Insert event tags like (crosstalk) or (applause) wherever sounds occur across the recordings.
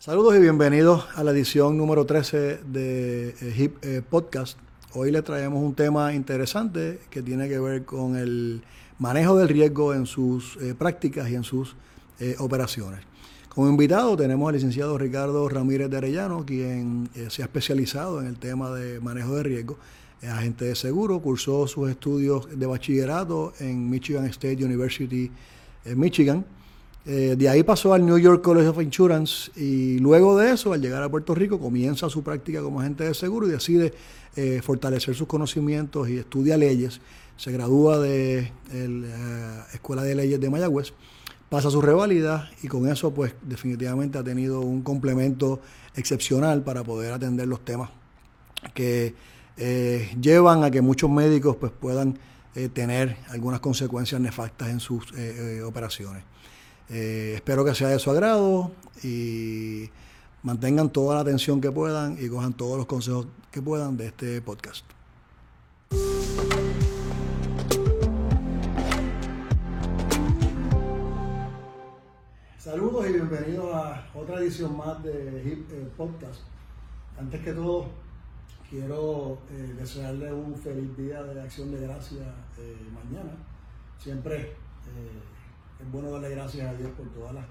Saludos y bienvenidos a la edición número 13 de eh, HIP eh, Podcast. Hoy le traemos un tema interesante que tiene que ver con el manejo del riesgo en sus eh, prácticas y en sus operaciones. Como invitado tenemos al licenciado Ricardo Ramírez de Arellano, quien se ha especializado en el tema de manejo de riesgo. Es agente de seguro, cursó sus estudios de bachillerato en Michigan State University, en Michigan eh, de ahí pasó al New York College of Insurance y luego de eso, al llegar a Puerto Rico, comienza su práctica como agente de seguro y decide eh, fortalecer sus conocimientos y estudia leyes. Se gradúa de la eh, Escuela de Leyes de Mayagüez, pasa su revalida y con eso pues definitivamente ha tenido un complemento excepcional para poder atender los temas que llevan a que muchos médicos pues puedan tener algunas consecuencias nefastas en sus operaciones. Eh, espero que sea de su agrado y mantengan toda la atención que puedan y cojan todos los consejos que puedan de este podcast. Saludos y bienvenidos a otra edición más de HIP eh, Podcast. Antes que todo, quiero eh, desearle un feliz día de acción de gracia mañana. Siempre es bueno darle gracias a Dios por todas las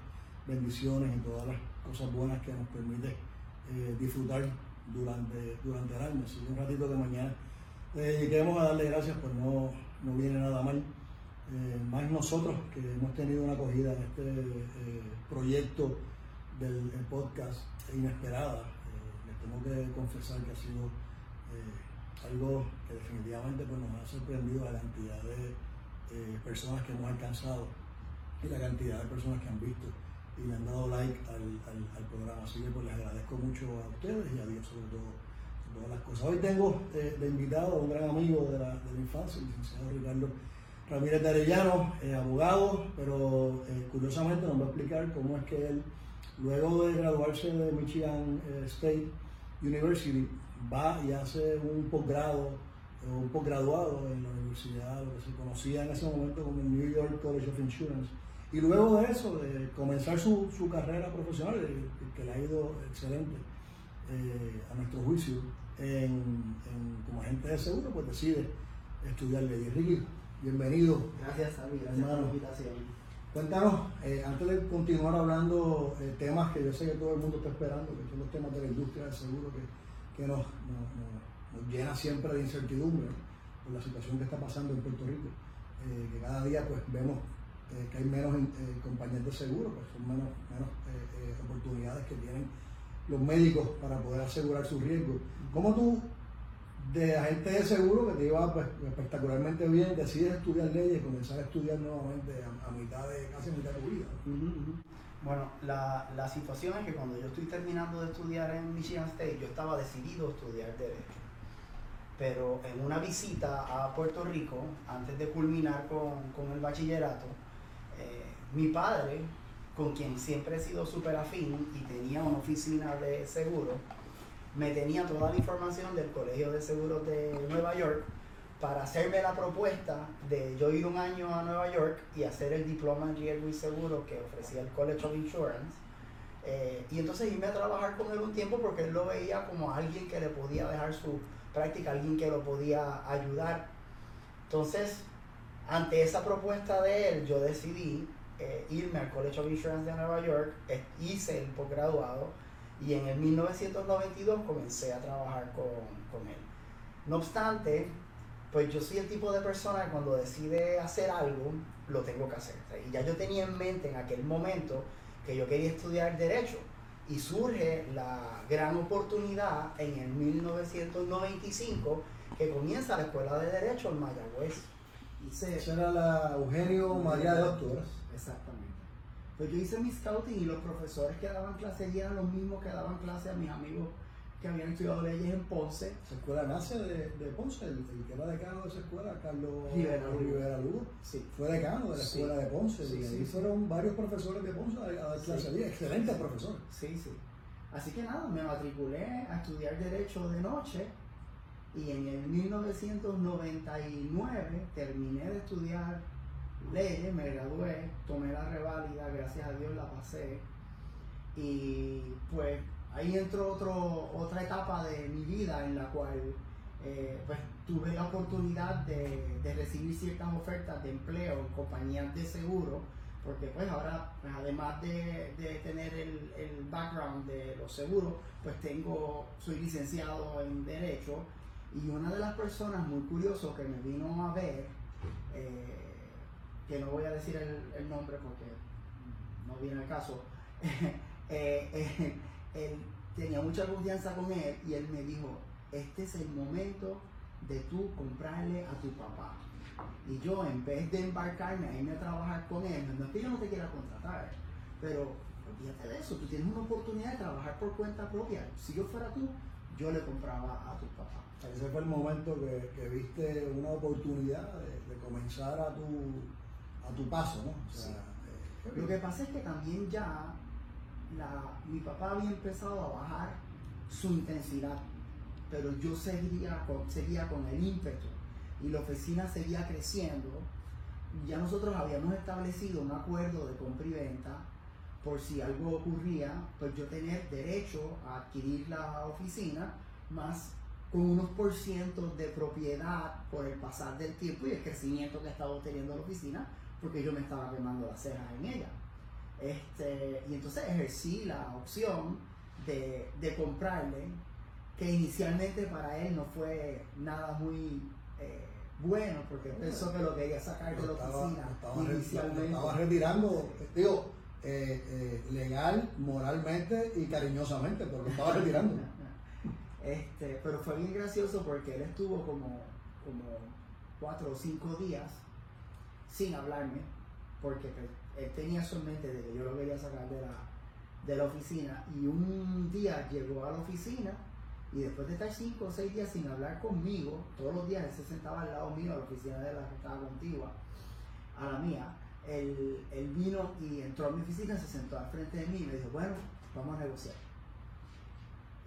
bendiciones y todas las cosas buenas que nos permite eh, disfrutar durante, durante el año. Así que un ratito de mañana le dediquemos a darle gracias, pues no, no viene nada mal. Eh, más nosotros que hemos tenido una acogida en este eh, proyecto del podcast inesperada. les tengo que confesar que ha sido algo que definitivamente pues, nos ha sorprendido la cantidad de personas que hemos alcanzado y la cantidad de personas que han visto y le han dado like al, programa. Así que pues les agradezco mucho a ustedes y a Dios sobre todo todas las cosas. Hoy tengo eh, de invitado a un gran amigo de la, de infancia, el licenciado Ricardo Ramírez de Arellano, eh, abogado, pero eh, curiosamente nos va a explicar cómo es que él, luego de graduarse de Michigan State University, va y hace un posgrado un posgraduado en la universidad, lo que se conocía en ese momento como el New York College of Insurance y luego de eso, de comenzar su, carrera profesional, eh, que le ha ido excelente eh, a nuestro juicio, como agente de seguro, pues decide estudiar leyes. Ricky, bienvenido. Gracias, David, gracias por la invitación. Cuéntanos, eh, antes de continuar hablando de temas que yo sé que todo el mundo está esperando, que son los temas de la industria del seguro que, nos, llena siempre de incertidumbre por la situación que está pasando en Puerto Rico, que cada día pues vemos eh, que hay menos eh, compañías de seguro, pues son menos, menos eh, oportunidades que tienen los médicos para poder asegurar su riesgo. ¿Cómo tú, de agente de seguro, que te iba pues, espectacularmente bien, decides estudiar leyes y comenzar a estudiar nuevamente a, mitad de, casi a mitad de tu vida? Bueno, la, la situación es que cuando yo estoy terminando de estudiar en Michigan State, yo estaba decidido a estudiar Derecho pero en una visita a Puerto Rico, antes de culminar con, con el bachillerato, mi padre, con quien siempre he sido súper afín y tenía una oficina de seguro, me tenía toda la información del Colegio de Seguros de Nueva York para hacerme la propuesta de yo ir un año a Nueva York y hacer el diploma en riesgo seguro que ofrecía el College of Insurance. Eh, y entonces irme a trabajar con él un tiempo porque él lo veía como alguien que le podía dejar su práctica, alguien que lo podía ayudar. Entonces, ante esa propuesta de él, yo decidí eh, irme al College of Insurance de Nueva York, eh, hice el posgraduado y en el 1992 comencé a trabajar con, con, él. No obstante, pues yo soy el tipo de persona que cuando decide hacer algo, lo tengo que hacer. Y ya yo tenía en mente en aquel momento que yo quería estudiar derecho y surge la gran oportunidad en el 1995 que comienza la Escuela de Derecho en Mayagüez. Eso era la Eugenio María de Octubre. Exactamente. Pues yo hice mi scouting y los profesores que daban clases eran los mismos que daban clases a mis amigos que habían estudiado leyes en Ponce. Esa escuela nace de, de Ponce, el, que era decano de esa escuela, Carlos Rivera, Lugo, sí. fue decano de la escuela de Ponce. y ahí fueron varios profesores de Ponce a, dar clases allí, excelentes profesores. Sí, sí. Así que nada, me matriculé a estudiar Derecho de noche y en el 1999 terminé de estudiar leyes, me gradué, tomé la reválida, gracias a Dios la pasé. Y pues ahí entró otro, otra etapa de mi vida en la cual eh, pues tuve la oportunidad de, recibir ciertas ofertas de empleo en compañías de seguro, porque pues ahora, pues, además de, de tener el, el, background de los seguros, pues tengo, soy licenciado en Derecho, y una de las personas muy curioso que me vino a ver, eh, que no voy a decir el, nombre porque no viene el caso, (laughs) eh, eh, él tenía mucha confianza con él y él me dijo, este es el momento de tú comprarle a tu papá. Y yo, en vez de embarcarme a irme a trabajar con él, no es que yo no te quiera contratar, pero olvídate de eso, tú tienes una oportunidad de trabajar por cuenta propia. Si yo fuera tú, yo le compraba a tu papá. Ese fue el momento que, que viste una oportunidad de, de, comenzar a tu, a tu paso, ¿no? O sea, sí. eh, Lo que pasa es que también ya la, mi papá había empezado a bajar su intensidad, pero yo seguía con, seguía con el ímpetu y la oficina seguía creciendo. Ya nosotros habíamos establecido un acuerdo de compra y venta por si algo ocurría, pues yo tener derecho a adquirir la oficina más con unos por cientos de propiedad por el pasar del tiempo y el crecimiento que estaba teniendo la oficina, porque yo me estaba quemando las cejas en ella. Este, y entonces ejercí la opción de, de, comprarle, que inicialmente para él no fue nada muy eh, bueno, porque pensó que lo quería sacar de la oficina estaba, inicialmente. Estaba retirando, digo, eh, eh, legal, moralmente y cariñosamente, pero lo estaba retirando. (laughs) Este, pero fue bien gracioso porque él estuvo como, como cuatro o cinco días sin hablarme, porque él tenía en mente de que yo lo quería sacar de la, de la oficina. Y un día llegó a la oficina y después de estar cinco o seis días sin hablar conmigo, todos los días él se sentaba al lado mío, a la oficina de la que estaba contigua, a la mía. Él, él vino y entró a mi oficina, se sentó al frente de mí y me dijo, bueno, vamos a negociar.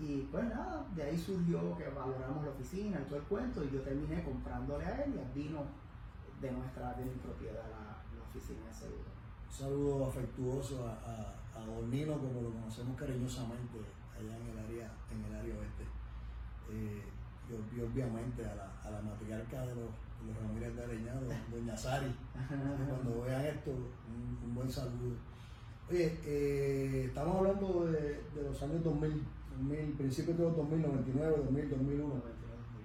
Y pues nada, de ahí surgió que valoramos la oficina y todo el cuento y yo terminé comprándole a él y al vino de nuestra de mi propiedad la, la oficina de seguro. Un saludo afectuoso a, a, a Don Nino, como lo conocemos cariñosamente allá en el área, en el área oeste. Eh, y, y, obviamente a la, a la matriarca de los, de los Ramírez de Areñado, Doña Sari, (laughs) cuando vean esto, un, un buen saludo. Oye, eh, estamos hablando de, de los años 2000 2000, principios de los 2000, 99, 2000, 2001.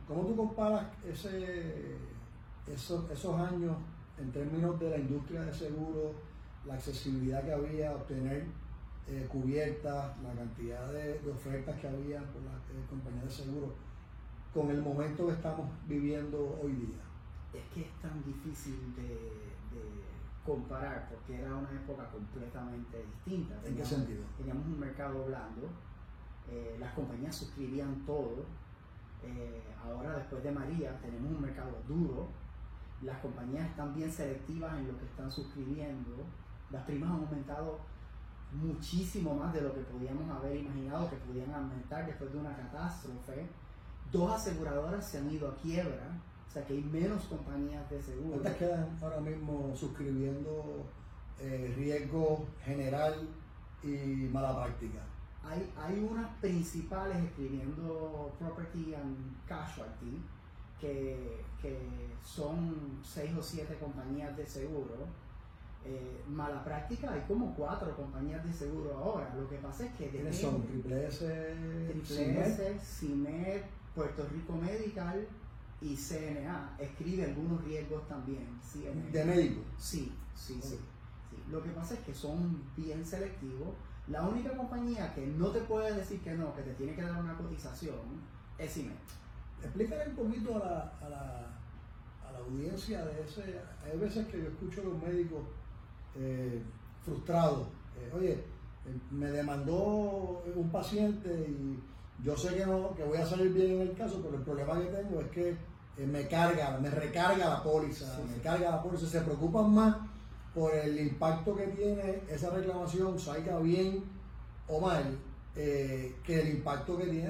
¿Cómo tú comparas ese, esos, esos años en términos de la industria de seguros, la accesibilidad que había, obtener eh, cubiertas, la cantidad de, de, ofertas que había por las eh, compañías de seguros, con el momento que estamos viviendo hoy día? Es que es tan difícil de, de comparar porque era una época completamente distinta. ¿En teníamos, qué sentido? Teníamos un mercado blando eh, las compañías suscribían todo. Eh, ahora, después de María, tenemos un mercado duro. Las compañías están bien selectivas en lo que están suscribiendo. Las primas han aumentado muchísimo más de lo que podíamos haber imaginado que podían aumentar después de una catástrofe. Dos aseguradoras se han ido a quiebra, o sea que hay menos compañías de seguro. ¿Cuántas quedan ahora mismo suscribiendo eh, riesgo general y mala práctica? Hay, hay unas principales escribiendo Property and Casualty, que, que son seis o siete compañías de seguro. Eh, mala práctica, hay como cuatro compañías de seguro ahora. Lo que pasa es que ¿Quiénes son? Triple S, Triple S, CIMED, Puerto Rico Medical y CNA. Escribe algunos riesgos también. CNA. ¿De médico? Sí, sí, sí, sí. Lo que pasa es que son bien selectivos la única compañía que no te puede decir que no, que te tiene que dar una cotización, es CIMED. Explícale un poquito a la, a la, a la audiencia de ese. Hay veces que yo escucho a los médicos eh, frustrados. Eh, oye, eh, me demandó un paciente y yo sé que no, que voy a salir bien en el caso, pero el problema que tengo es que eh, me carga, me recarga la póliza, sí, me sí. carga la póliza, se preocupan más por el impacto que tiene esa reclamación, salga bien o mal, eh, que el impacto que tiene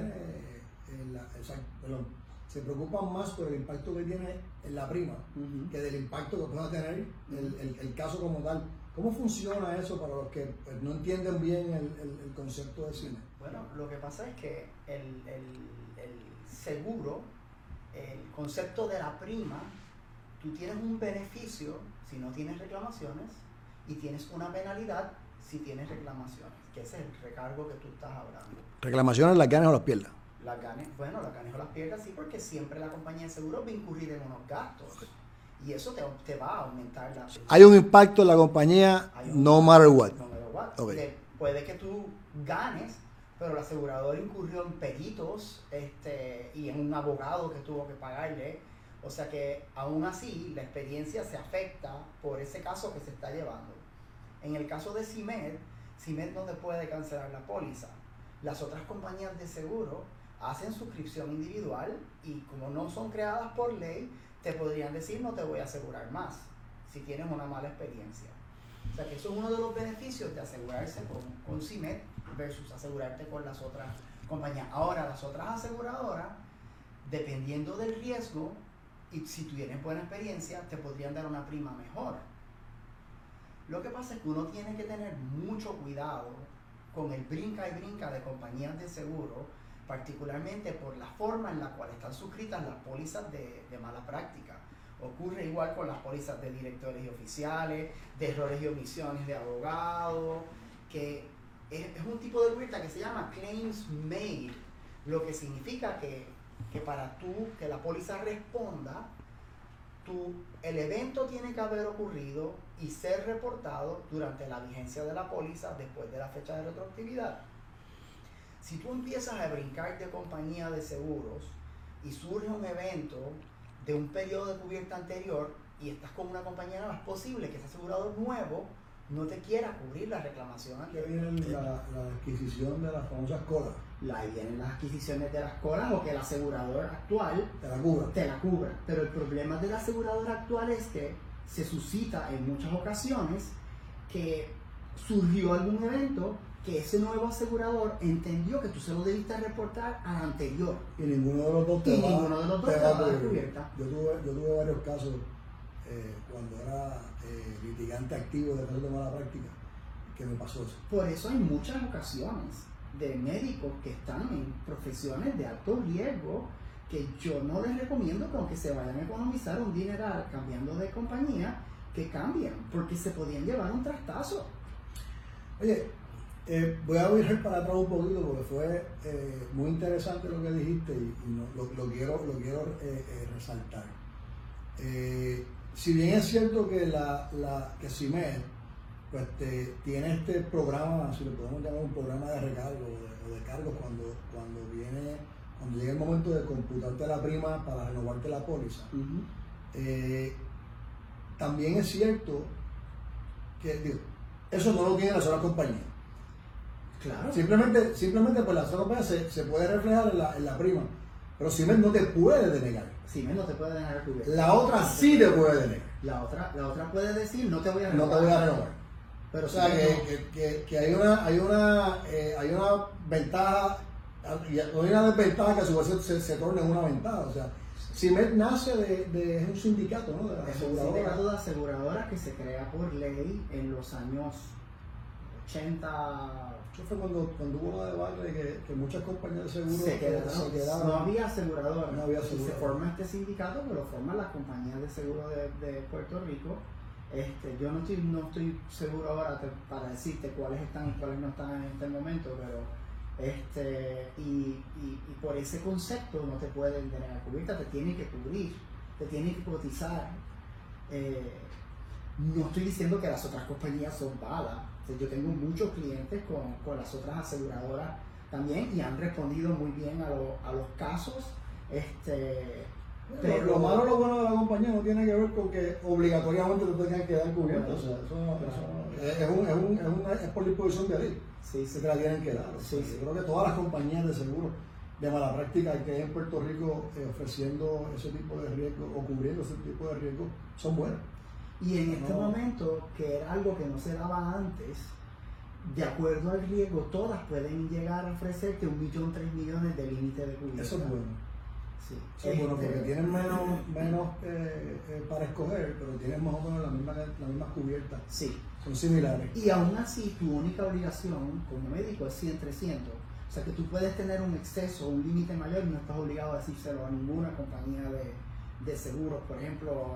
en la, esa, perdón, se preocupan más por el impacto que tiene en la prima uh -huh. que del impacto que pueda tener el, el, el, caso como tal. ¿Cómo funciona eso para los que pues, no entienden bien el, el, concepto de cine? Bueno, lo que pasa es que el, el seguro, el concepto de la prima, tú tienes un beneficio si no tienes reclamaciones y tienes una penalidad si tienes reclamaciones, que ese es el recargo que tú estás hablando. ¿Reclamaciones las ganas o las pierdas? Las ganes, bueno, las ganes o las pierdas sí, porque siempre la compañía de seguros va a incurrir en unos gastos. Y eso te, te, va a aumentar la... Hay un impacto en la compañía, no matter what. No matter what. puede que tú ganes, pero el asegurador incurrió en peritos este, y en un abogado que tuvo que pagarle. O sea que aún así la experiencia se afecta por ese caso que se está llevando. En el caso de CIMED, CIMED no te puede cancelar la póliza. Las otras compañías de seguro hacen suscripción individual y como no son creadas por ley, te podrían decir no te voy a asegurar más si tienes una mala experiencia. O sea que eso es uno de los beneficios de asegurarse con, con CIMED versus asegurarte con las otras compañías. Ahora, las otras aseguradoras, dependiendo del riesgo, y si tienes buena experiencia, te podrían dar una prima mejor. Lo que pasa es que uno tiene que tener mucho cuidado con el brinca y brinca de compañías de seguro, particularmente por la forma en la cual están suscritas las pólizas de, de mala práctica. Ocurre igual con las pólizas de directores y oficiales, de errores y omisiones de abogados, que es, un tipo de vuelta que se llama claims made, lo que significa que, que para tú, que la póliza responda, tú, el evento tiene que haber ocurrido y ser reportado durante la vigencia de la póliza después de la fecha de retroactividad. Si tú empiezas a brincar de compañía de seguros y surge un evento de un periodo de cubierta anterior y estás con una compañía nueva, es posible que ese asegurador nuevo no te quiera cubrir la reclamación. ¿Qué viene la, la, adquisición de las famosas colas? Ahí vienen las adquisiciones de las colas o que el asegurador actual te la cubra. Te la cubra. Pero el problema del asegurador actual es que se suscita en muchas ocasiones que surgió algún evento que ese nuevo asegurador entendió que tú se lo debiste reportar al anterior. Y ninguno de los dos te, y ninguno de los dos te va a Yo tuve, yo tuve varios casos eh, cuando era eh, litigante activo de casos de mala práctica, que me pasó eso. Por eso hay muchas ocasiones de médicos que están en profesiones de alto riesgo que yo no les recomiendo que aunque se vayan a economizar un dineral cambiando de compañía, que cambien, porque se podían llevar un trastazo. Oye, eh, voy a ir para atrás un poquito porque fue muy interesante lo que dijiste y, lo, quiero, lo quiero resaltar si bien es cierto que la, la que CIMED pues tiene este programa, si lo podemos llamar un programa de recargo o de, cargo cuando, cuando viene, cuando llega el momento de computarte la prima para renovarte la póliza. Eh, también es cierto que digo, eso no lo tiene la sola compañía. Claro. Simplemente, simplemente pues la sola compañía se, puede reflejar en la, en la prima, pero CIMED no te puede denegar. CIMED no te puede denegar cubierto. La otra sí te puede denegar. La otra, la otra puede decir, no te voy a renovar. No te voy a renovar. Pero o sea, que, que, que, hay una, hay una, eh, hay una ventaja, y hay una desventaja que a su vez se, se torna en una ventaja. O sea, CIMED nace de, de, es un sindicato, ¿no? De es un sindicato de aseguradoras que se crea por ley en los años 80, eso fue cuando, cuando hubo la debate que, que muchas compañías de seguro se quedaron, No había asegurador. No había asegurador. Se forma este sindicato, pero lo forman las compañías de seguro de, de Puerto Rico. Este, yo no estoy, no estoy seguro ahora para decirte cuáles están y cuáles no están en este momento, pero este, y, por ese concepto no te pueden denegar cubierta, te tienen que cubrir, te tienen que cotizar. Eh, no estoy diciendo que las otras compañías son malas, yo tengo muchos clientes con, con, las otras aseguradoras también y han respondido muy bien a, lo, a los casos. Este, pero lo, malo lo bueno de la compañía no tiene que ver con que obligatoriamente te tengan que dar cubierto. o sea, eso, es, un, es, un, es, una, es por disposición de ley sí, sí. que la tienen que dar. Sí, Yo creo que todas las compañías de seguro de mala práctica que hay en Puerto Rico eh, ofreciendo ese tipo de riesgo o cubriendo ese tipo de riesgo son buenas. Y en este momento, que era algo que no se daba antes, de acuerdo al riesgo, todas pueden llegar a ofrecerte un millón, tres millones de límite de cubierta. Eso es bueno. Sí. bueno, porque este, tienen menos, menos eh, eh, para escoger, pero tienen más o menos la misma, la misma cubierta. Sí. Son similares. Y aún así, tu única obligación como médico es 100-300. O sea que tú puedes tener un exceso, un límite mayor y no estás obligado a decírselo a ninguna compañía de, de seguros, por ejemplo,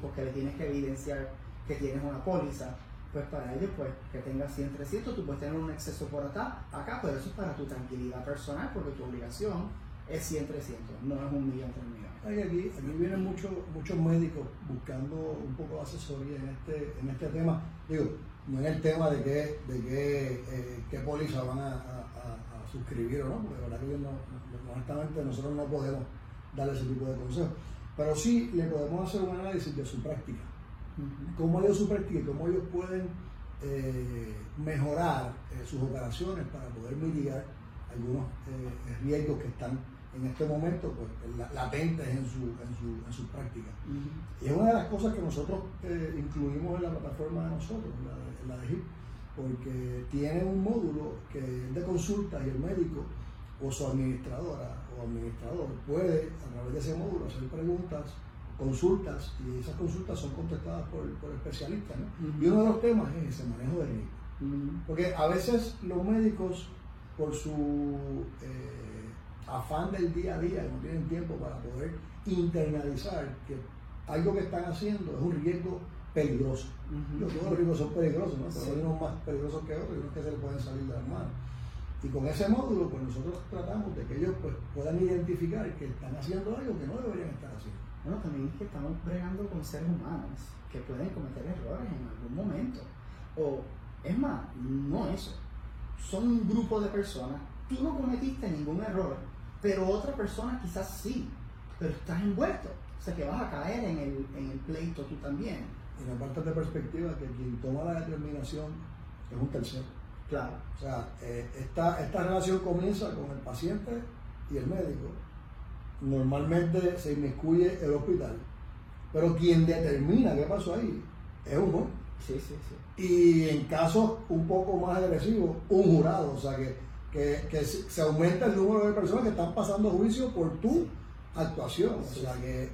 porque le tienes que evidenciar que tienes una póliza pues para ellos, pues que tengas 100, 300, tú puedes tener un exceso por acá, acá, pero eso es para tu tranquilidad personal, porque tu obligación es 100, 300, no es un millón, tres millones. Aquí, aquí vienen muchos muchos médicos buscando un poco de asesoría en este, en este tema. Digo, no en el tema de qué, de qué, eh, qué póliza van a, a, suscribir o no, porque la verdad que no, honestamente nosotros no podemos darle ese tipo de consejos. Pero sí le podemos hacer un análisis de su práctica cómo ellos su práctica cómo ellos pueden eh, mejorar eh, sus operaciones para poder mitigar algunos eh, riesgos que están en este momento pues, latentes en su, en su, práctica. Y es una de las cosas que nosotros incluimos en la plataforma de nosotros, en la de, HIP, porque tiene un módulo que es de consulta y el médico o su administradora o administrador puede a través de ese módulo hacer preguntas consultas y esas consultas son contestadas por, por especialistas. Y uno de los temas es ese manejo de riesgo. Porque a veces los médicos, por su eh, afán del día a día, no tienen tiempo para poder internalizar que algo que están haciendo es un riesgo peligroso. Todos los riesgos son peligrosos, ¿no? pero hay unos más peligrosos que otros y unos que se le pueden salir de las manos. Y con ese módulo, pues nosotros tratamos de que ellos pues, puedan identificar que están haciendo algo que no deberían estar haciendo. Bueno, también es que estamos bregando con seres humanos que pueden cometer errores en algún momento. O, es más, no eso. Son un grupo de personas. Tú no cometiste ningún error, pero otra persona quizás sí. Pero estás envuelto. O sea que vas a caer en el, en el pleito tú también. Y la parte de perspectiva que quien toma la determinación es un tercero. Claro. O sea, eh, esta, esta relación comienza con el paciente y el médico normalmente se inmiscuye el hospital, pero quien determina qué pasó ahí es un juez. Sí, sí, sí. Y en casos un poco más agresivos, un jurado, o sea que, que, se aumenta el número de personas que están pasando juicio por tu actuación, o sea que,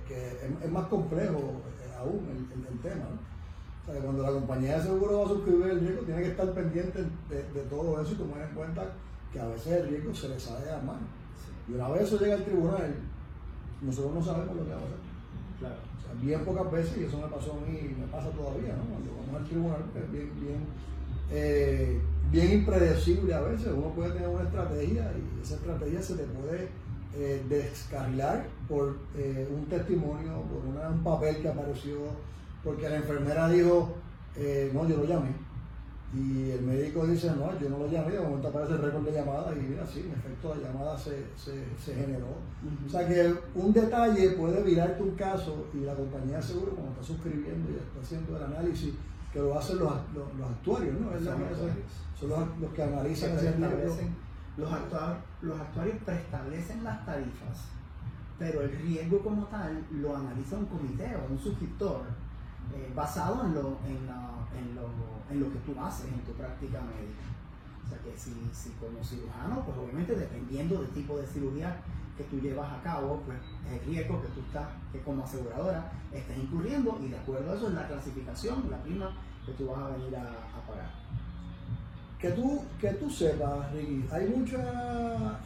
es, más complejo eh, aún el, tema. O sea, que cuando la compañía de seguro va a suscribir el riesgo, tiene que estar pendiente de, todo eso y tomar en cuenta que a veces el riesgo se le sale de las manos. Y una vez eso llega al tribunal, nosotros no sabemos lo que va a hacer. Claro. O sea, bien pocas veces, y eso me pasó a mí y me pasa todavía, ¿no? Cuando vamos al tribunal, es bien, bien, eh, bien impredecible a veces. Uno puede tener una estrategia y esa estrategia se te puede eh, descarrilar por eh, un testimonio, por un papel que apareció, porque la enfermera dijo, no, yo lo llamé y el médico dice, no, yo no lo llamé, de momento aparece el récord de llamadas y mira, sí, en efecto la llamada se, se, generó. O sea que un detalle puede virarte un caso y la compañía de seguro, cuando está suscribiendo y está haciendo el análisis, que lo hacen los, los, actuarios, ¿no? Son, los, que analizan ese los, actuarios, los actuarios preestablecen las tarifas, pero el riesgo como tal lo analiza un comité o un suscriptor eh, basado en lo, en, la, en, lo, en lo que tú haces en tu práctica médica. O sea que si, si como cirujano, pues obviamente dependiendo del tipo de cirugía que tú llevas a cabo, pues el riesgo que tú estás, que como aseguradora estés incurriendo y de acuerdo a eso es la clasificación, la prima que tú vas a venir a, pagar. Que tú, que tú sepas, Ricky, hay muchas,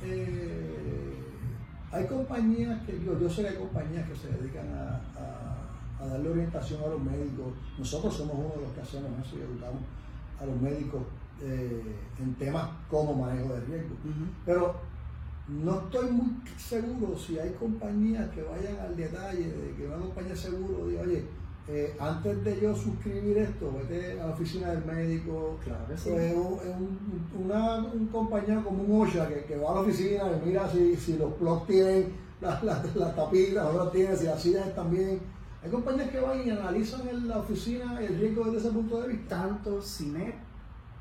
eh, hay compañías que, yo, yo sé que hay compañías que se dedican a a darle orientación a los médicos. Nosotros somos uno de los que hacemos eso y educamos a los médicos eh, en temas como manejo de riesgo. Pero no estoy muy seguro si hay compañías que vayan al detalle de que una compañía de seguro diga, oye, eh, antes de yo suscribir esto, vete a la oficina del médico. Claro que sí. Pues, un, una, un compañero como un OSHA que, va a la oficina y mira si, si los plugs tienen las la, la tapitas, ahora tienen, si las sillas también hay compañías que van y analizan en la oficina el riesgo desde ese punto de vista. Tanto CIMED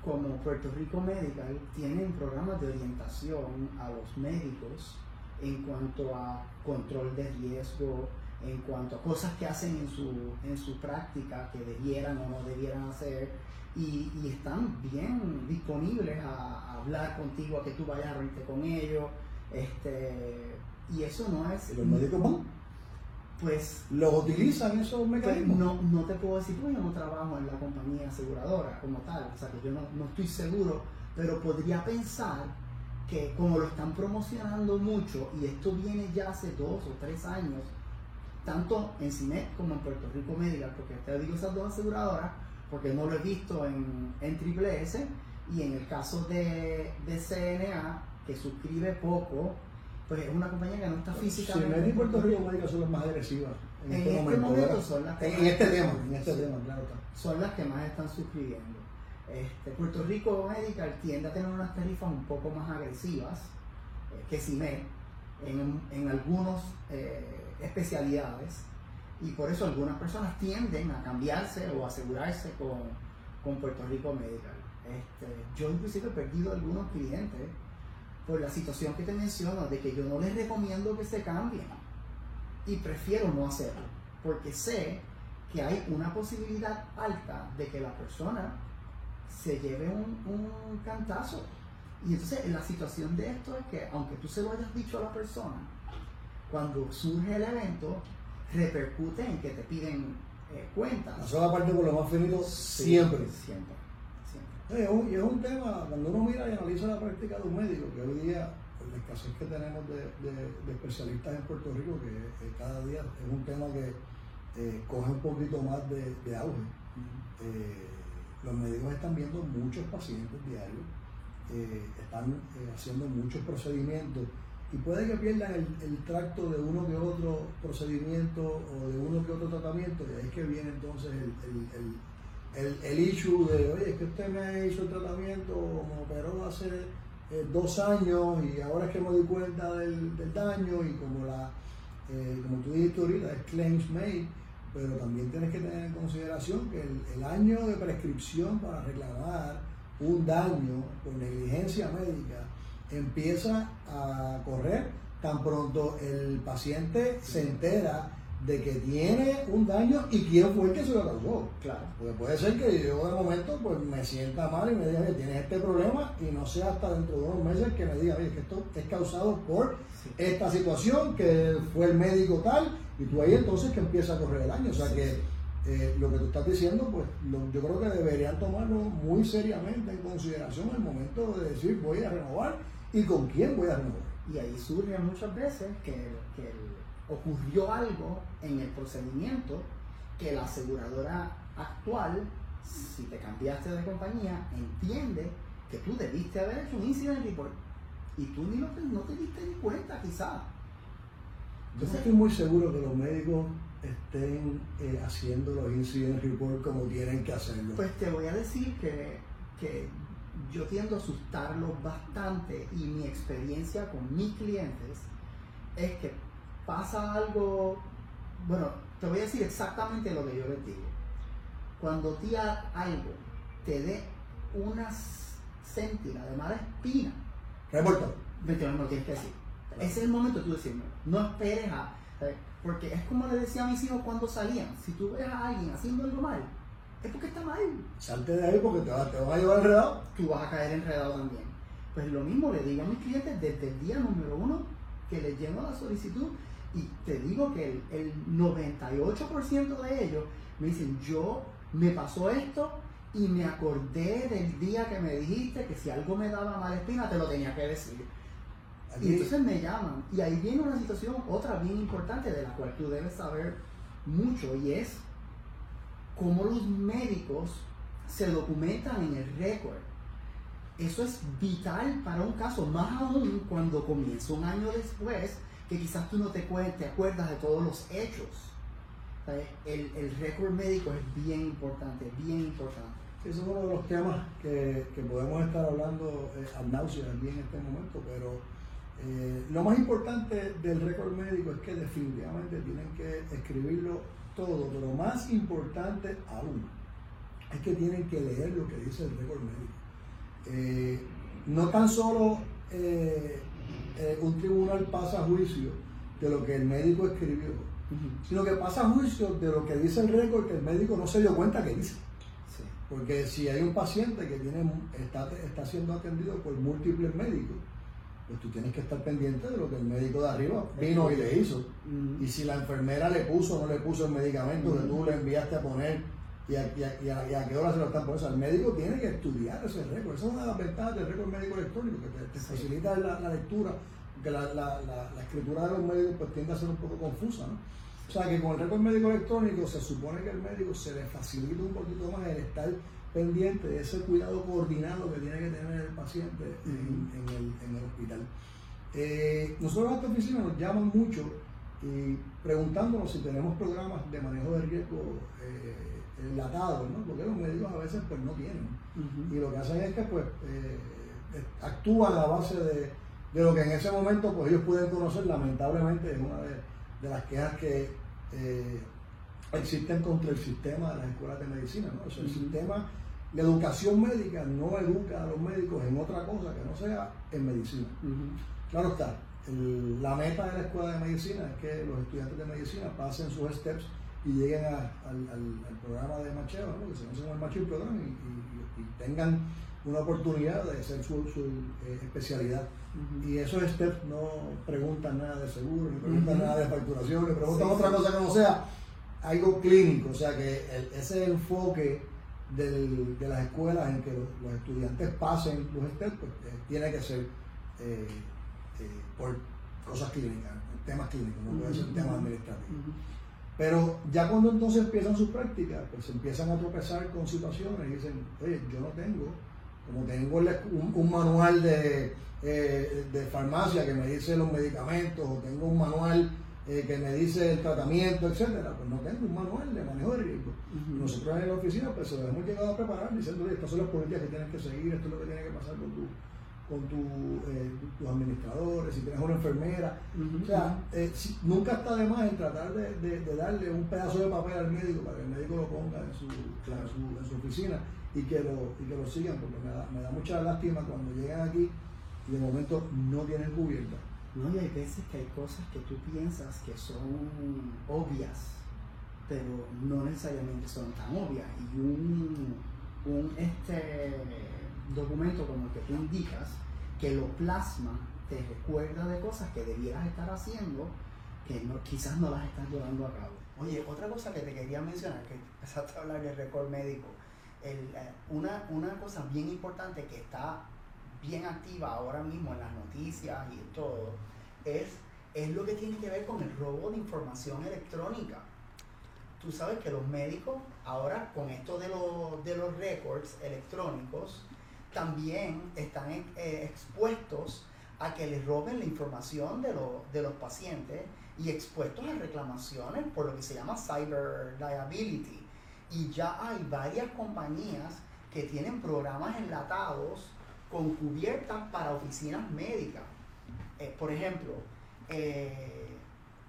como Puerto Rico Medical tienen programas de orientación a los médicos en cuanto a control de riesgo, en cuanto a cosas que hacen en su, en su práctica que debieran o no debieran hacer y, están bien disponibles a, hablar contigo, a que tú vayas a reunirte con ellos. Este, Y eso no es... ¿Y los médicos van? Pues... ¿Los utilizan esos pues, mecanismos? no, no te puedo decir porque yo no trabajo en la compañía aseguradora como tal, o sea que yo no, no estoy seguro, pero podría pensar que como lo están promocionando mucho y esto viene ya hace dos o tres años, tanto en CIMET como en Puerto Rico Medical, porque te digo esas dos aseguradoras, porque no lo he visto en, en Triple S y en el caso de, de CNA, que suscribe poco, pues es una compañía que no está físicamente. CIMET y Puerto Rico Médica son las más agresivas En este momento ¿verdad? son las que En, más- este tema, en este tema, claro son las que más están suscribiendo. Este, Puerto Rico Medical tiende a tener unas tarifas un poco más agresivas eh, que CIMED en, en algunas especialidades y por eso algunas personas tienden a cambiarse o asegurarse con, con Puerto Rico Medical. Este, yo inclusive he perdido algunos clientes por la situación que te menciono de que yo no les recomiendo que se cambien y prefiero no hacerlo porque sé que hay una posibilidad alta de que la persona se lleve un, un cantazo. Y entonces la situación de esto es que aunque tú se lo hayas dicho a la persona, cuando surge el evento, repercute en que te piden eh, cuentas. La sola parte por lo más finito Sí, siempre. Siempre. siempre. Es un, y es un tema, cuando uno mira y analiza la práctica de un médico, que hoy día, por la escasez que tenemos de, de- de especialistas en Puerto Rico, que eh, cada día es un tema que eh, coge un poquito más de, de auge. Eh, los médicos están viendo muchos pacientes diarios, están haciendo muchos procedimientos y puede que pierdan el, el tracto de uno que otro procedimiento o de uno que otro tratamiento y ahí es que viene entonces el, el, el, issue de, oye, es que usted me hizo el tratamiento, me operó hace eh, dos años y ahora es que me doy cuenta del, del daño y como la, eh, como tú dijiste ahorita, es claims made, pero también tienes que tener en consideración que el año de prescripción para reclamar un daño por negligencia médica empieza a correr tan pronto el paciente se entera de que tiene un daño y quién fue el que se lo causó. Claro. Porque puede ser que yo de momento pues me sienta mal y me diga, "Oye, tienes este problema y no sea hasta dentro de unos meses que me diga, oye, que esto es causado por Sí. esta situación, que fue el médico tal, y tú ahí entonces que empieza a correr el año. O sea Sí, que eh, lo que tú estás diciendo, pues lo- yo creo que deberían tomarlo muy seriamente en consideración al momento de decir voy a renovar y con quién voy a renovar. Y ahí surge muchas veces que, que ocurrió algo en el procedimiento que la aseguradora actual, si te cambiaste de compañía, entiende que tú debiste haber hecho un incident report y tú ni lo, no te diste ni cuenta quizás. Yo no estoy muy seguro que los médicos estén eh, haciendo los incident report como tienen que hacerlo. Pues te voy a decir que, que yo tiendo a asustarlos bastante y mi experiencia con mis clientes es que pasa algo, bueno, te voy a decir exactamente lo que yo les digo. Cuando ti a- algo te dé una céntima de mala espina, vete, no lo tienes que decir. Ese es el momento de tú decirme, no esperes a... ¿sabes? Porque es como le decía a mis hijos cuando salían, si tú ves a alguien haciendo algo mal, es porque está mal. Salte de ahí porque te, va- te van a llevar enredado. tú vas a caer enredado también. Pues lo mismo le digo a mis clientes desde el día número uno que les lleno la solicitud y te digo que el, el 98% de ellos me dicen, yo me pasó esto y me acordé del día que me dijiste que si algo me daba mala espina te lo tenía que decir. Y entonces me llaman y ahí viene una situación, otra bien importante de la cual tú debes saber mucho y es cómo los médicos se documentan en el récord. Eso es vital para un caso, más aún cuando comienza un año después, que quizás tú no te, te acuerdas de todos los hechos. El, el récord médico es bien importante, bien importante. ese es uno de los temas que, que podemos estar hablando eh, ad nauseam aquí en este momento, pero eh, lo más importante del récord médico es que definitivamente tienen que escribirlo todo, pero más importante aún es que tienen que leer lo que dice el récord médico. Eh, no tan solo eh, eh, un tribunal pasa juicio de lo que el médico escribió, sino que pasa juicio de lo que dice el récord que el médico no se dio cuenta que dice. Sí. Porque si hay un paciente que tiene, está, está siendo atendido por múltiples médicos pues tú tienes que estar pendiente de lo que el médico de arriba vino y le hizo. Y si la enfermera le puso o no le puso el medicamento que tú le enviaste a poner y a, qué hora se lo están poniendo. el médico tiene que estudiar ese récord. Esa es una de las ventajas del récord médico electrónico, que te, facilita la, lectura, porque la, la, la, escritura de los médicos pues, tiende a ser un poco confusa. ¿no? O sea que con el récord médico electrónico se supone que el médico se le facilita un poquito más el estar pendiente de ese cuidado coordinado que tiene que tener el paciente en, el, hospital. Eh, nosotros en esta oficina nos llaman mucho y preguntándonos si tenemos programas de manejo de riesgo eh, enlatados, ¿no? porque los médicos a veces pues no tienen. Y lo que hacen es que pues eh, actúan a base de, de, lo que en ese momento pues ellos pueden conocer, lamentablemente es una de, de las quejas que eh, existen contra el sistema de las escuelas de medicina. ¿no? el sistema, la educación médica no educa a los médicos en otra cosa que no sea en medicina. Claro está, la meta de la escuela de medicina es que los estudiantes de medicina pasen sus steps y lleguen al, programa de macheo, ¿no? que se llama el macheo programa y, y, tengan una oportunidad de hacer su, eh, especialidad. Y esos steps no preguntan nada de seguro, no preguntan nada de facturación, no preguntan otra cosa que no sea algo clínico. O sea que ese enfoque del, de las escuelas en que los, estudiantes pasen los steps, pues, eh, tiene que ser eh, por cosas clínicas, temas clínicos, no puede ser temas administrativos. Pero ya cuando entonces empiezan sus prácticas, pues empiezan a tropezar con situaciones y dicen, oye, yo no tengo, como tengo un, manual de, eh, de, farmacia que me dice los medicamentos, o tengo un manual eh, que me dice el tratamiento, etcétera, pues no tengo un manual de manejo de riesgo. Nosotros en la oficina pues se lo hemos llegado a preparar diciendo, estas son las políticas que tienes que seguir, esto es lo que tiene que pasar con tu con eh, tus administradores, si tienes una enfermera. o sea, eh, nunca está de más en tratar de, darle un pedazo de papel al médico para que el médico lo ponga en su, en su, oficina y que, lo, y que lo sigan, porque me da, me da mucha lástima cuando llegan aquí y de momento no tienen cubierta. No, y hay veces que hay cosas que tú piensas que son obvias, pero no necesariamente son tan obvias. Y un, un este documento como el que tú indicas, que lo plasma, te recuerda de cosas que debieras estar haciendo, que no, quizás no las estás llevando a cabo. Oye, otra cosa que te quería mencionar, que empezaste a hablar del récord médico, eh, una, una cosa bien importante que está bien activa ahora mismo en las noticias y todo, es, es lo que tiene que ver con el robo de información electrónica. Tú sabes que los médicos, ahora con esto de, de los récords electrónicos, también están eh, expuestos a que les roben la información de, de los pacientes y expuestos a reclamaciones por lo que se llama cyber liability. Y ya hay varias compañías que tienen programas enlatados con cubiertas para oficinas médicas. Eh, por ejemplo, eh,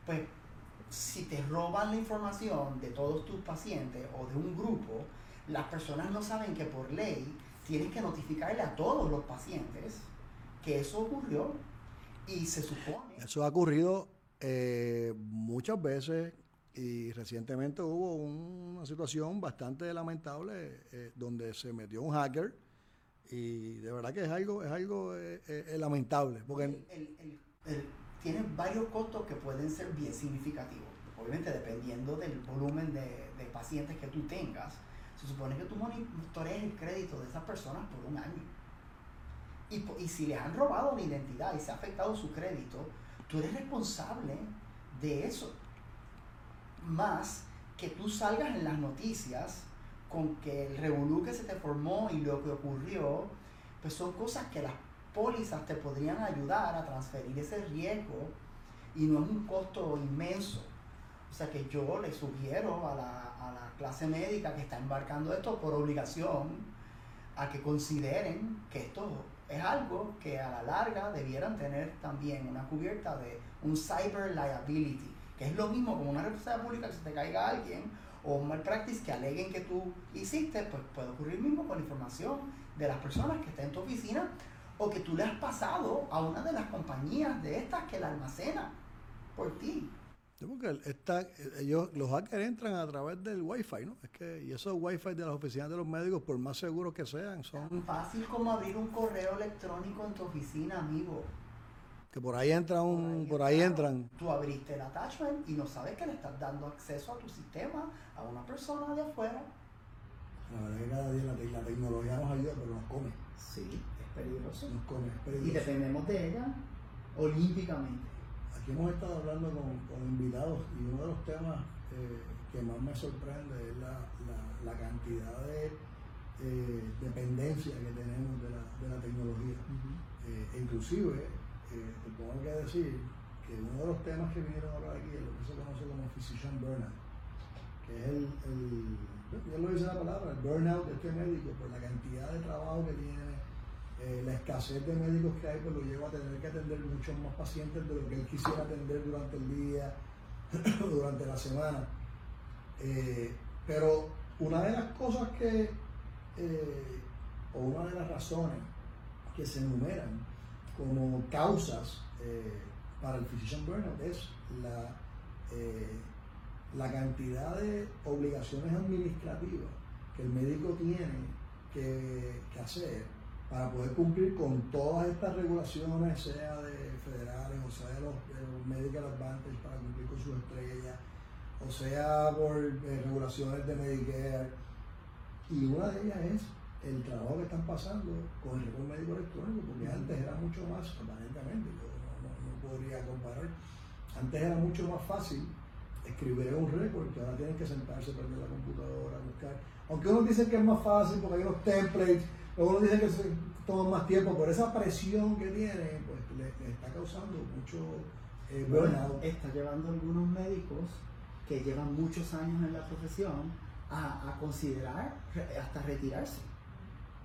pues si te roban la información de todos tus pacientes o de un grupo, las personas no saben que por ley tienes que notificarle a todos los pacientes que eso ocurrió y se supone. Eso ha ocurrido eh, muchas veces y recientemente hubo una situación bastante lamentable donde se metió un hacker y de verdad que es algo es algo eh, lamentable porque tiene varios costos que pueden ser bien significativos obviamente dependiendo del volumen de, de pacientes que tú tengas se supone que tú monitorees el crédito de esas personas por un año. Y, y si les han robado la identidad y se ha afectado su crédito, tú eres responsable de eso. Más que tú salgas en las noticias con que el revolú que se te formó y lo que ocurrió, pues son cosas que las pólizas te podrían ayudar a transferir ese riesgo y no es un costo inmenso. O sea que yo le sugiero a la, a la clase médica que está embarcando esto por obligación a que consideren que esto es algo que a la larga debieran tener también una cubierta de un cyber liability, que es lo mismo como una responsabilidad pública que se te caiga alguien o un malpractice que aleguen que tú hiciste, pues puede ocurrir mismo con la información de las personas que están en tu oficina o que tú le has pasado a una de las compañías de estas que la almacena por ti porque ellos, los hackers entran a través del wifi, ¿no? Es que, y esos wifi de las oficinas de los médicos, por más seguros que sean, son... Fácil como abrir un correo electrónico en tu oficina, amigo. Que por ahí entra un, por ahí entran. Tú abriste el attachment y no sabes que le estás dando acceso a tu sistema a una persona de afuera. La verdad que cada día la, la tecnología nos ayuda, pero nos come. Sí, es peligroso. Nos come, es Y peligroso. dependemos de ella olímpicamente. Aquí hemos estado hablando con, con invitados y uno de los temas eh, que más me sorprende es la, la- la cantidad de eh, dependencia que tenemos de la, de la tecnología. Eh, e inclusive, te tengo que decir que uno de los temas que vinieron a hablar aquí es lo que se conoce como physician burnout, que es el, ya lo dice la palabra, el burnout de este médico por la cantidad de trabajo que tiene, eh, la escasez de médicos que hay, pues lo lleva a tener que atender muchos más pacientes de lo que él quisiera atender durante el día, (clears throat) durante la semana. Eh, pero una de las cosas que, eh, o una de las razones que se enumeran como causas eh, para el physician burnout es la, eh, la cantidad de obligaciones administrativas que el médico tiene que, hacer para poder cumplir con todas estas regulaciones, sea de federales o sea de los, de los Medical Advantage para cumplir con sus estrellas, o sea por eh, regulaciones de Medicare. Y una de ellas es el trabajo que están pasando con el récord médico electrónico, porque antes era mucho más, aparentemente, yo no, podría comparar, antes era mucho más fácil escribir un récord que ahora tienen que sentarse, prender la computadora, buscar. Aunque uno dice que es más fácil porque hay unos templates, luego uno dice que se toma más tiempo, por esa presión que tiene, pues le, le está causando mucho eh, burnout. está llevando a algunos médicos que llevan muchos años en la profesión a, a considerar hasta retirarse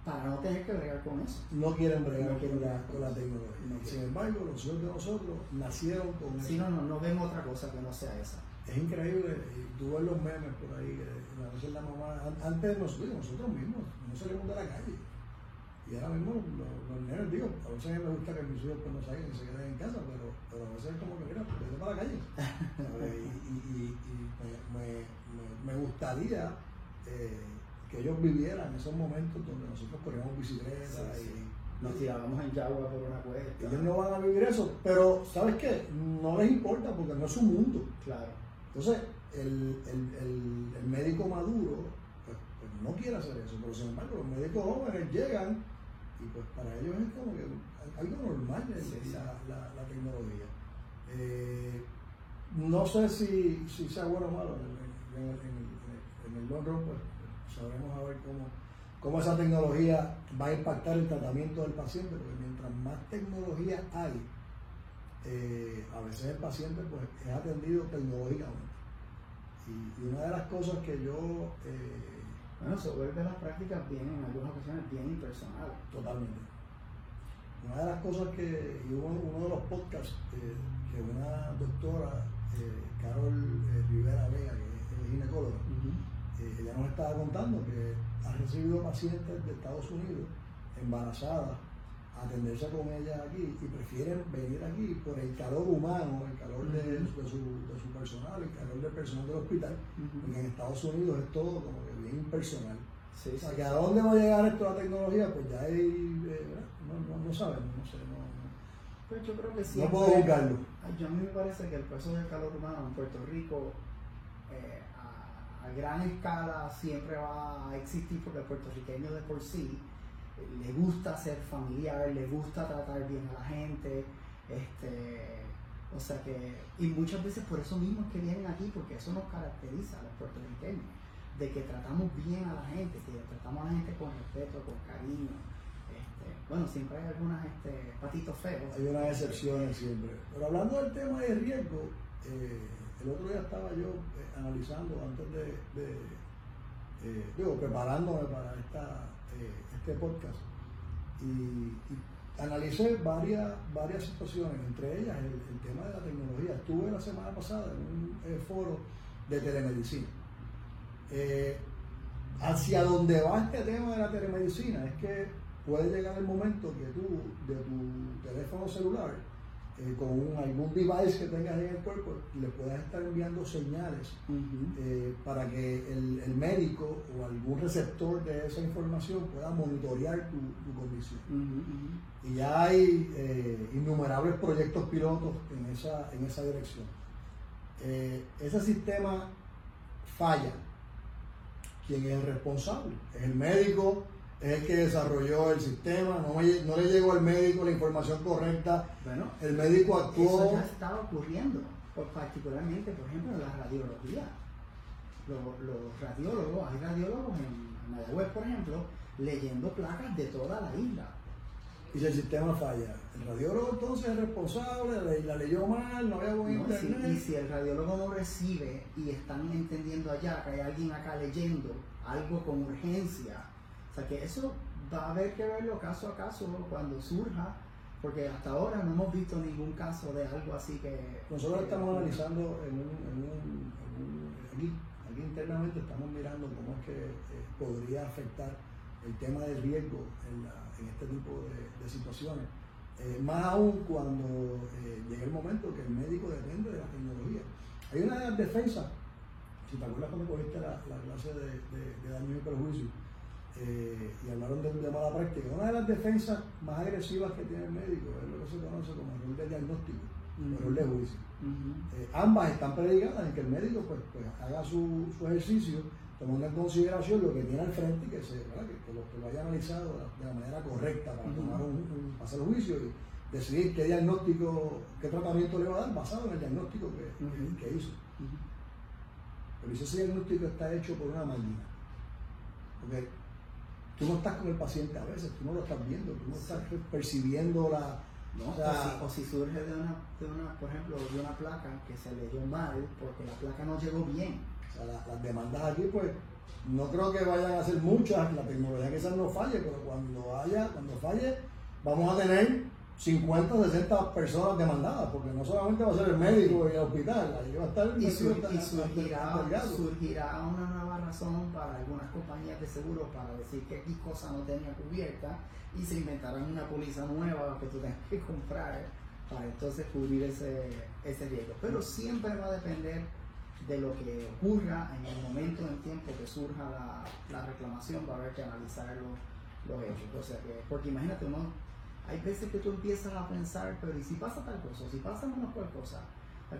para no tener que bregar con eso. No quieren bregar No quieren con, la, con la tecnología. No Sin embargo, los hijos de nosotros nacieron con Si eso. no, no, no ven otra cosa que no sea esa. Es increíble, y tú ves los memes por ahí, a veces la mamá, an- antes nosotros, nosotros mismos, no salimos de la calle. Y ahora mismo los, nenes, digo, a veces a mí me gusta que mis hijos pues, no salgan y se queden en casa, pero, pero a veces es como que, mira, vete para la calle. (laughs) Y, y, y, y me, me, me- me gustaría eh, que ellos vivieran esos momentos donde nosotros corríamos bicicleta Sí, sí. y Nos tirábamos en Yagua por una cuesta. ellos no van a vivir eso, pero ¿sabes qué? No les importa porque no es su mundo. Claro. Entonces, el, el, el, el médico maduro pues, pues no quiere hacer eso, pero sin embargo los médicos jóvenes llegan y pues para ellos es como que algo normal Sí. La, la, la tecnología. Eh, no sé si, si sea bueno o malo, en el long run, pues sabremos a ver cómo, cómo esa tecnología va a impactar el tratamiento del paciente, porque mientras más tecnología hay, eh, a veces el paciente pues, es atendido tecnológicamente. Y, y una de las cosas que yo eh, Bueno, se vuelve las prácticas bien, en algunas ocasiones, bien impersonales. Totalmente. Una de las cosas que, y uno, uno de los podcasts eh, que una doctora, Carol Rivera Vega, que es ginecóloga, ella nos estaba contando que ha recibido pacientes de Estados Unidos embarazadas a atenderse con ellas aquí y prefieren venir aquí por el calor humano, el calor de, de su, de su personal, el calor del personal del hospital, porque en Estados Unidos es todo como que bien impersonal. Sí, O sí. sea, que a dónde va a llegar esto la tecnología, pues ya hay, eh, no, no, no sabemos, no sé, no, Pues yo creo que no, sí. no puedo yo a mí me parece que el peso del calor humano en Puerto Rico a, gran escala siempre va a existir porque el puertorriqueño de por sí le gusta ser familiar, le gusta tratar bien a la gente, este, o sea que, y muchas veces por eso mismo es que vienen aquí, porque eso nos caracteriza a los puertorriqueños, de que tratamos bien a la gente, que tratamos a la gente con respeto, con cariño. Este, bueno, siempre hay algunas este, patitos feos. Hay unas excepciones siempre. Pero hablando del tema de riesgo, eh, el otro día estaba yo eh, analizando antes de, eh, digo, preparándome para esta, eh, este podcast y, analicé varias, varias situaciones, entre ellas el, tema de la tecnología. Estuve la semana pasada en un foro de telemedicina. Hacia donde va este tema de la telemedicina es que puede llegar el momento que tú, de tu teléfono celular, eh, con un, algún device que tengas en el cuerpo, le puedas estar enviando señales eh, para que el, el, médico o algún receptor de esa información pueda monitorear tu, tu condición. Y ya hay eh, innumerables proyectos pilotos en esa, en esa dirección. ese sistema falla. ¿Quién es el responsable? Es el médico es el que desarrolló el sistema, no, no, le llegó al médico la información correcta, bueno, el médico actuó... Eso ya está ocurriendo, particularmente, por ejemplo, en la radiología. Los, radiólogos, hay radiólogos en Mayagüez, por ejemplo, leyendo placas de toda la isla. Y si el sistema falla, el radiólogo entonces es responsable, la leyó mal, no había buen internet. y si el radiólogo no recibe y están entendiendo allá que hay alguien acá leyendo algo con urgencia, sea que eso va a haber que verlo caso a caso cuando surja, porque hasta ahora no hemos visto ningún caso de algo así que... Nosotros estamos analizando en un, en un, aquí, aquí, internamente estamos mirando cómo es que eh, podría afectar el tema del riesgo en, en este tipo de, situaciones. Eh, más aún cuando eh, llegue el momento que el médico depende de la tecnología. Hay una defensa, si te acuerdas cuando cogiste la, la clase de, de, de daño y perjuicio, eh, y hablaron de, de, mala práctica. Una de las defensas más agresivas que tiene el médico es lo que se conoce como error de diagnóstico, uh error de juicio. Eh, ambas están predicadas en que el médico pues, pues haga su, su, ejercicio tomando en consideración lo que tiene al frente y que, se, que, lo, que lo haya analizado de la, manera correcta para tomar un, el juicio y decidir qué diagnóstico, qué tratamiento le va a dar basado en el diagnóstico que, que hizo. Pero ese diagnóstico está hecho por una máquina. Porque tú no estás con el paciente a veces, tú no lo estás viendo, tú no estás percibiendo la... No, o, si, surge de una, de una, por ejemplo, de una placa que se leyó mal porque la placa no llegó bien. O sea, las demandas aquí, pues, no creo que vayan a ser muchas, la tecnología quizás no falle, pero cuando haya, cuando falle, vamos a tener 50 o 60 personas demandadas, porque no solamente va a ser el médico y el hospital, ahí va a estar y, surgirá, surgirá, una nueva razón para algunas compañías de seguros para decir que X cosa no tenía cubierta y se inventarán una póliza nueva que tú tengas que comprar para entonces cubrir ese, ese riesgo. Pero siempre va a depender de lo que ocurra en el momento en tiempo que surja la, la reclamación, va a haber que analizar los, los hechos. O sea que, porque imagínate, uno hay veces que tú empiezas a pensar, pero ¿y si pasa tal cosa? ¿O si pasa una cual cosa?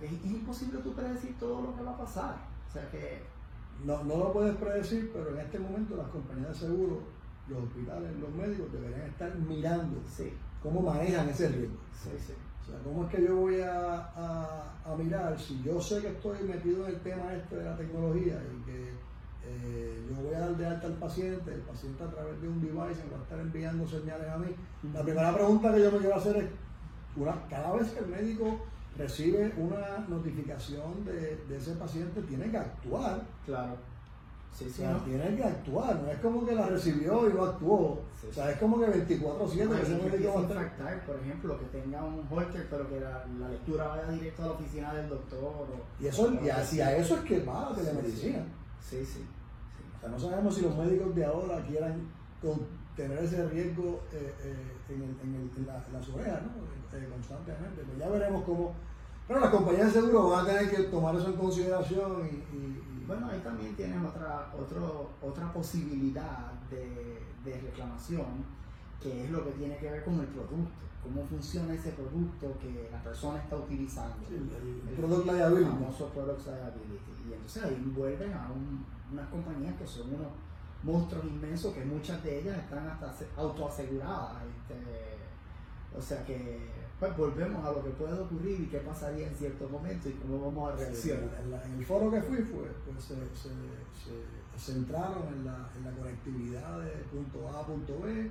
es, imposible tú predecir todo lo que va a pasar. O sea que... No, no lo puedes predecir, pero en este momento las compañías de seguro, los hospitales, los médicos deberían estar mirando cómo manejan ese riesgo. Sí, sí. O sea, ¿cómo es que yo voy a, a, a, mirar si yo sé que estoy metido en el tema este de la tecnología y que eh, yo voy a dar de alta al paciente, el paciente a través de un device me va a estar enviando señales a mí. La primera pregunta que yo me quiero hacer es, cada vez que el médico recibe una notificación de, ese paciente, tiene que actuar. Claro. Sí, sí, tiene que actuar, no es como que la recibió y no actuó. o sea, es como que 24-7 que va a por ejemplo, que tenga un holter, pero que la, lectura vaya directo a la oficina del doctor. y eso, y hacia eso es que va la telemedicina. sí. sí. Sea, no sabemos si los médicos de ahora quieran tener ese riesgo eh, eh, en, en, en, la, las ¿no? Eh, constantemente. Pues ya veremos cómo. Pero las compañías de seguro van a tener que tomar eso en consideración y, bueno, ahí también tienen otra, otro, otra posibilidad de, reclamación, que es lo que tiene que ver con el producto, cómo funciona ese producto que la persona está utilizando. Sí, el, el, product liability. El famoso product liability. Y entonces ahí vuelven a un unas compañías que son unos monstruos inmensos que muchas de ellas están hasta autoaseguradas. Este, o sea que pues volvemos a lo que puede ocurrir y qué pasaría en cierto momento y cómo vamos a reaccionar. en, el foro que fui fue, pues se, se, se centraron en la, en la, conectividad de punto A a punto B,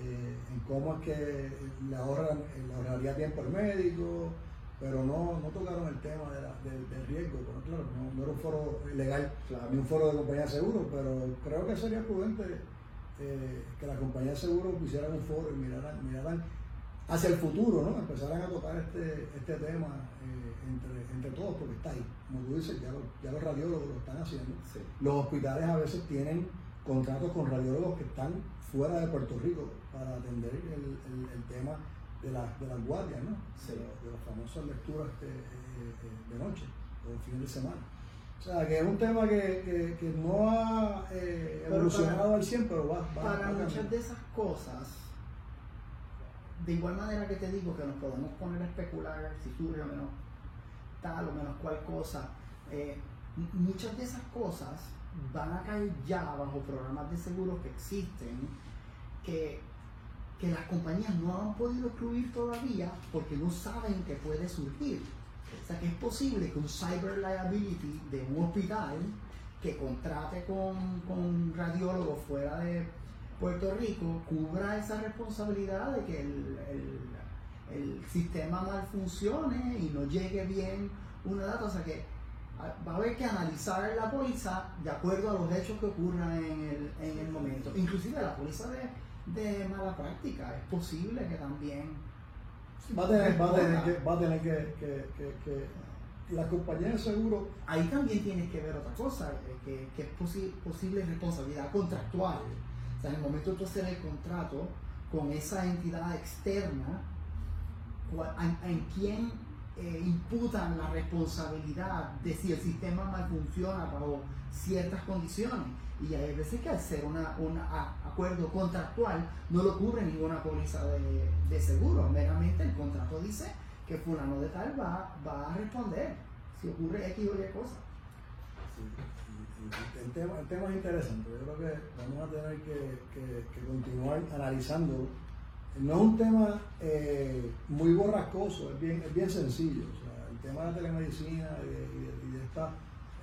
en cómo es que le ahorran, le ahorraría tiempo al médico, pero no, no tocaron el tema de la, del riesgo, claro, no, era un foro legal ni un foro de compañía de seguro, pero creo que sería prudente eh, que la compañía de seguro hicieran un foro y miraran, miraran hacia el futuro, ¿no? empezaran a tocar este, este tema eh, entre, entre todos, porque está ahí, como tú dices, ya, ya los radiólogos lo están haciendo. Los hospitales a veces tienen contratos con radiólogos que están fuera de Puerto Rico para atender el, el, el tema de, la- de las guardias, ¿no? Sí. De, de las famosas lecturas eh, eh, eh, de noche o fin de semana. O sea, que es un tema que, que- que no ha eh, evolucionado para- al 100, pero va, va Para va muchas de esas cosas, de igual manera que te digo que nos podemos poner a especular si surge o menos tal o menos cual cosa, eh, muchas de esas cosas van a caer ya bajo programas de seguros que existen, que, que las compañías no han podido excluir todavía porque no saben que puede surgir. O sea que es posible que un cyber liability de un hospital que contrate con, con un radiólogo fuera de Puerto Rico cubra esa responsabilidad de que el, el- el sistema mal funcione y no llegue bien una data. O sea que va a haber que analizar la póliza de acuerdo a los hechos que ocurran en el, en el momento. Inclusive la póliza de, de mala práctica. Es posible que también Va a tener, va a tener que, va a tener que, que, que, las compañías de seguro ahí también tienes que ver otra cosa, eh, que, que es posi- posible responsabilidad contractual. O sea, en el momento de tú hacer el contrato con esa entidad externa, en, quién eh, imputan la responsabilidad de si el sistema mal funciona bajo ciertas condiciones. Y hay veces que al ser una- un a- acuerdo contractual no lo cubre ninguna póliza de, de seguro, meramente el contrato dice que fulano de tal va, va a responder si ocurre X o Y cosa. El, tema, el tema es interesante. Yo creo que vamos a tener que, que- continuar analizándolo. No es un tema eh, muy borrascoso, es bien, es bien sencillo. El tema de la telemedicina y de, y de- y de esta,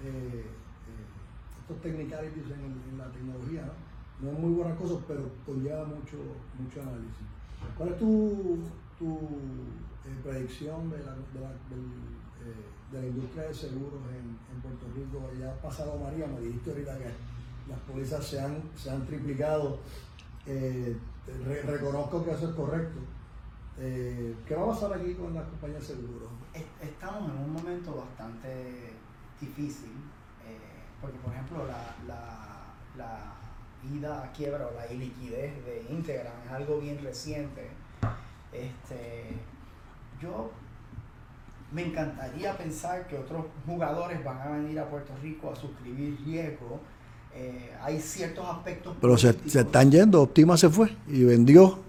eh, eh, estos technicalities en, en la tecnología, ¿no? No es muy borrascoso, pero conlleva mucho, mucho análisis. ¿Cuál es tu, tu eh, predicción de la, de, la, del, eh, de la industria de seguros en, en Puerto Rico? Ya pasado María, me dijiste ahorita que las pólizas se han, se han triplicado. Eh, re- reconozco que eso es correcto. Eh, ¿Qué va a pasar aquí con las compañías de seguros? Es- Estamos en un momento bastante difícil, eh, porque por ejemplo la, la ida a quiebra o la iliquidez de Integram es algo bien reciente. Este, yo me encantaría pensar que otros jugadores van a venir a Puerto Rico a suscribir riesgo. Eh, hay ciertos aspectos. Pero se, se están yendo, Optima se fue y vendió.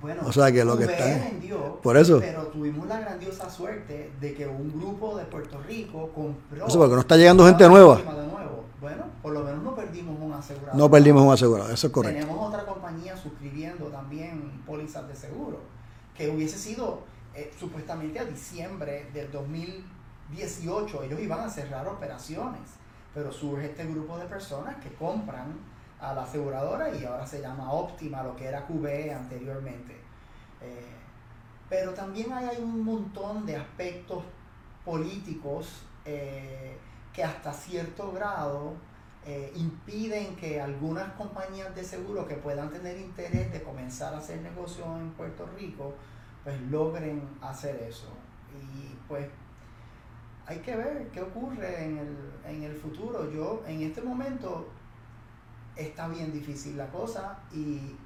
Bueno, O sea que lo que está- vendió, por eso. Pero tuvimos la grandiosa suerte de que un grupo de Puerto Rico compró. Eso porque no está llegando gente nueva. Bueno, por lo menos no perdimos un asegurador. No perdimos un asegurado, eso es correcto. Tenemos otra compañía suscribiendo también pólizas de seguro, que hubiese sido eh, supuestamente a diciembre del 2018, ellos iban a cerrar operaciones, pero surge este grupo de personas que compran a la aseguradora y ahora se llama Optima, lo que era QB anteriormente. Eh, pero también hay, hay un montón de aspectos políticos eh, que hasta cierto grado eh, impiden que algunas compañías de seguro que puedan tener interés de comenzar a hacer negocio en Puerto Rico, pues logren hacer eso. Y pues hay que ver qué ocurre en el, en el futuro. Yo en este momento está bien difícil la cosa y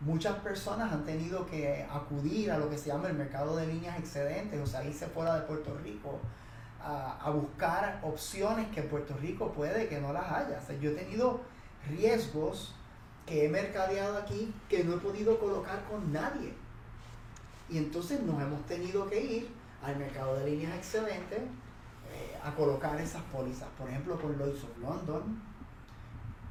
muchas personas han tenido que acudir a lo que se llama el mercado de líneas excedentes, o sea, irse fuera de Puerto Rico a, a buscar opciones que en Puerto Rico puede que no las haya. O sea, yo he tenido riesgos que he mercadeado aquí que no he podido colocar con nadie. Y entonces nos hemos tenido que ir al mercado de líneas excedentes eh, a colocar esas pólizas, por ejemplo con Lloyds of London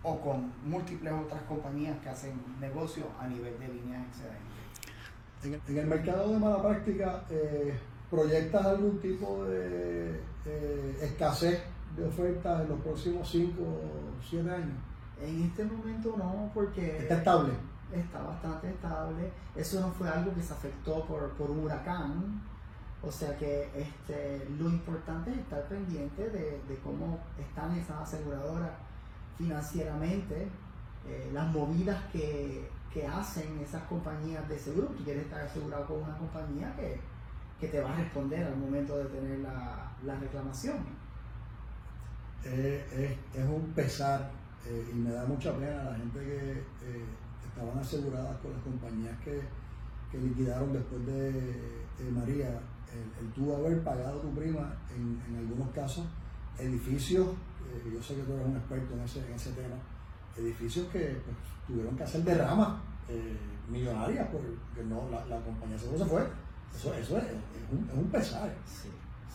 o con múltiples otras compañías que hacen negocio a nivel de líneas excedentes. En, el- mercado de mala práctica, eh, ¿proyectas algún tipo de eh, escasez de ofertas en los próximos 5 o 7 años? En este momento no, porque ¿Está estable? está bastante estable. Eso no fue algo que se afectó por, por un huracán. O sea que este, lo importante es estar pendiente de, de cómo están esas aseguradoras financieramente, eh, las movidas que, que hacen esas compañías de seguro. Tú quieres estar asegurado con una compañía que, que te va a responder al momento de tener la, la reclamación. Eh, es, es un pesar eh, y me da mucha pena la gente que eh, estaban aseguradas con las compañías que, que liquidaron después de, María, el, el, tú haber pagado tu prima en, en algunos casos edificios, yo sé que tú eres un experto en ese, en ese tema, edificios que pues, tuvieron que hacer derramas millonarias porque no, la, la compañía se fue. Eso, eso es, es, un, es un pesar. Sí,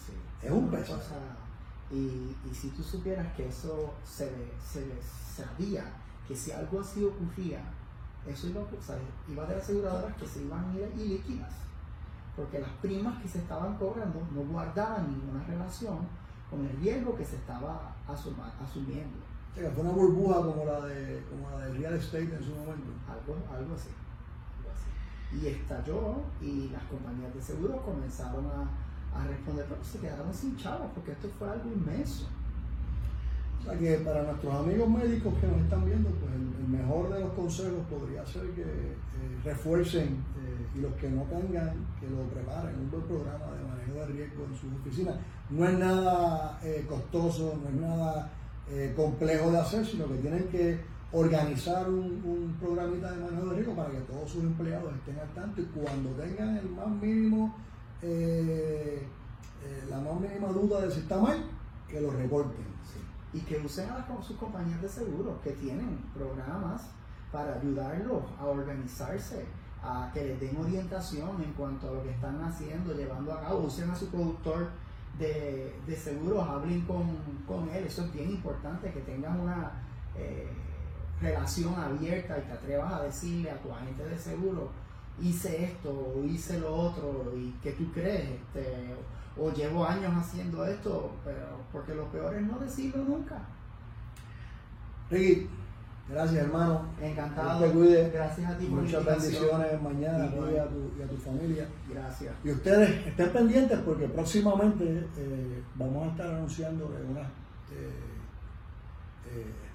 sí. Es un pesar. Y, y, si tú supieras que eso se, se sabía que si algo así ocurría, eso iba, o sea, iba a haber aseguradoras que se iban a ir ilíquidas, porque las primas que se estaban cobrando no guardaban ninguna relación con el riesgo que se estaba asumiendo. O sea, fue una burbuja como la de como la del real estate en su momento. Algo, algo así. Y estalló y las compañías de seguro comenzaron a, a responder, pero se quedaron sin chavos porque esto fue algo inmenso. O sea que para nuestros amigos médicos que nos están viendo, pues el, mejor de los consejos podría ser que eh, refuercen eh, y los que no tengan, que lo preparen, un buen programa de manejo de riesgo en sus oficinas. No es nada eh, costoso, no es nada complejo de hacer, sino que tienen que organizar un, un, programita de manejo de riesgo para que todos sus empleados estén al tanto y cuando tengan el más mínimo, eh, eh, la más mínima duda de si está mal, que lo reporten. Y que usen a sus compañías de seguro, que tienen programas para ayudarlos a organizarse, a que les den orientación en cuanto a lo que están haciendo, llevando a cabo. Usen a su productor de, de seguros, hablen con, con, él. Eso es bien importante, que tengan una... Eh, relación abierta y te atrevas a decirle a tu agente de seguro, hice esto o hice lo otro y que tú crees, este, o llevo años haciendo esto, pero porque lo peor es no decirlo nunca. Ricky, gracias hermano. Encantado. te cuide. Gracias a ti por Muchas bendiciones mañana y a, tu, y a tu familia. Gracias. Y ustedes estén pendientes porque próximamente eh, vamos a estar anunciando una... Eh, eh,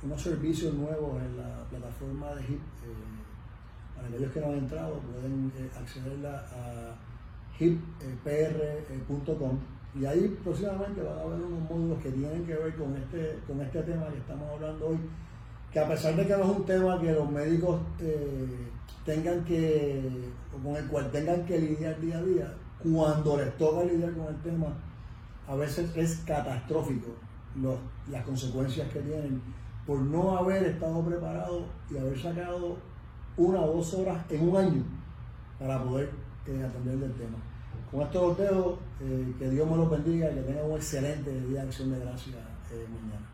unos servicios nuevos en la plataforma de HIP. Eh, para aquellos que no han entrado, pueden eh, acceder a hippr.com y ahí próximamente van a haber unos módulos que tienen que ver con este, con este tema que estamos hablando hoy, que a pesar de que no es un tema que los médicos tengan que, con el cual tengan que lidiar día a día, cuando les toca lidiar con el tema, a veces es catastrófico las consecuencias que tienen por no haber estado preparado y haber sacado una o dos horas en un año para poder eh, atender del tema. Con esto los dejo, que Dios me lo bendiga y que tengan un excelente día de acción de gracias eh, mañana.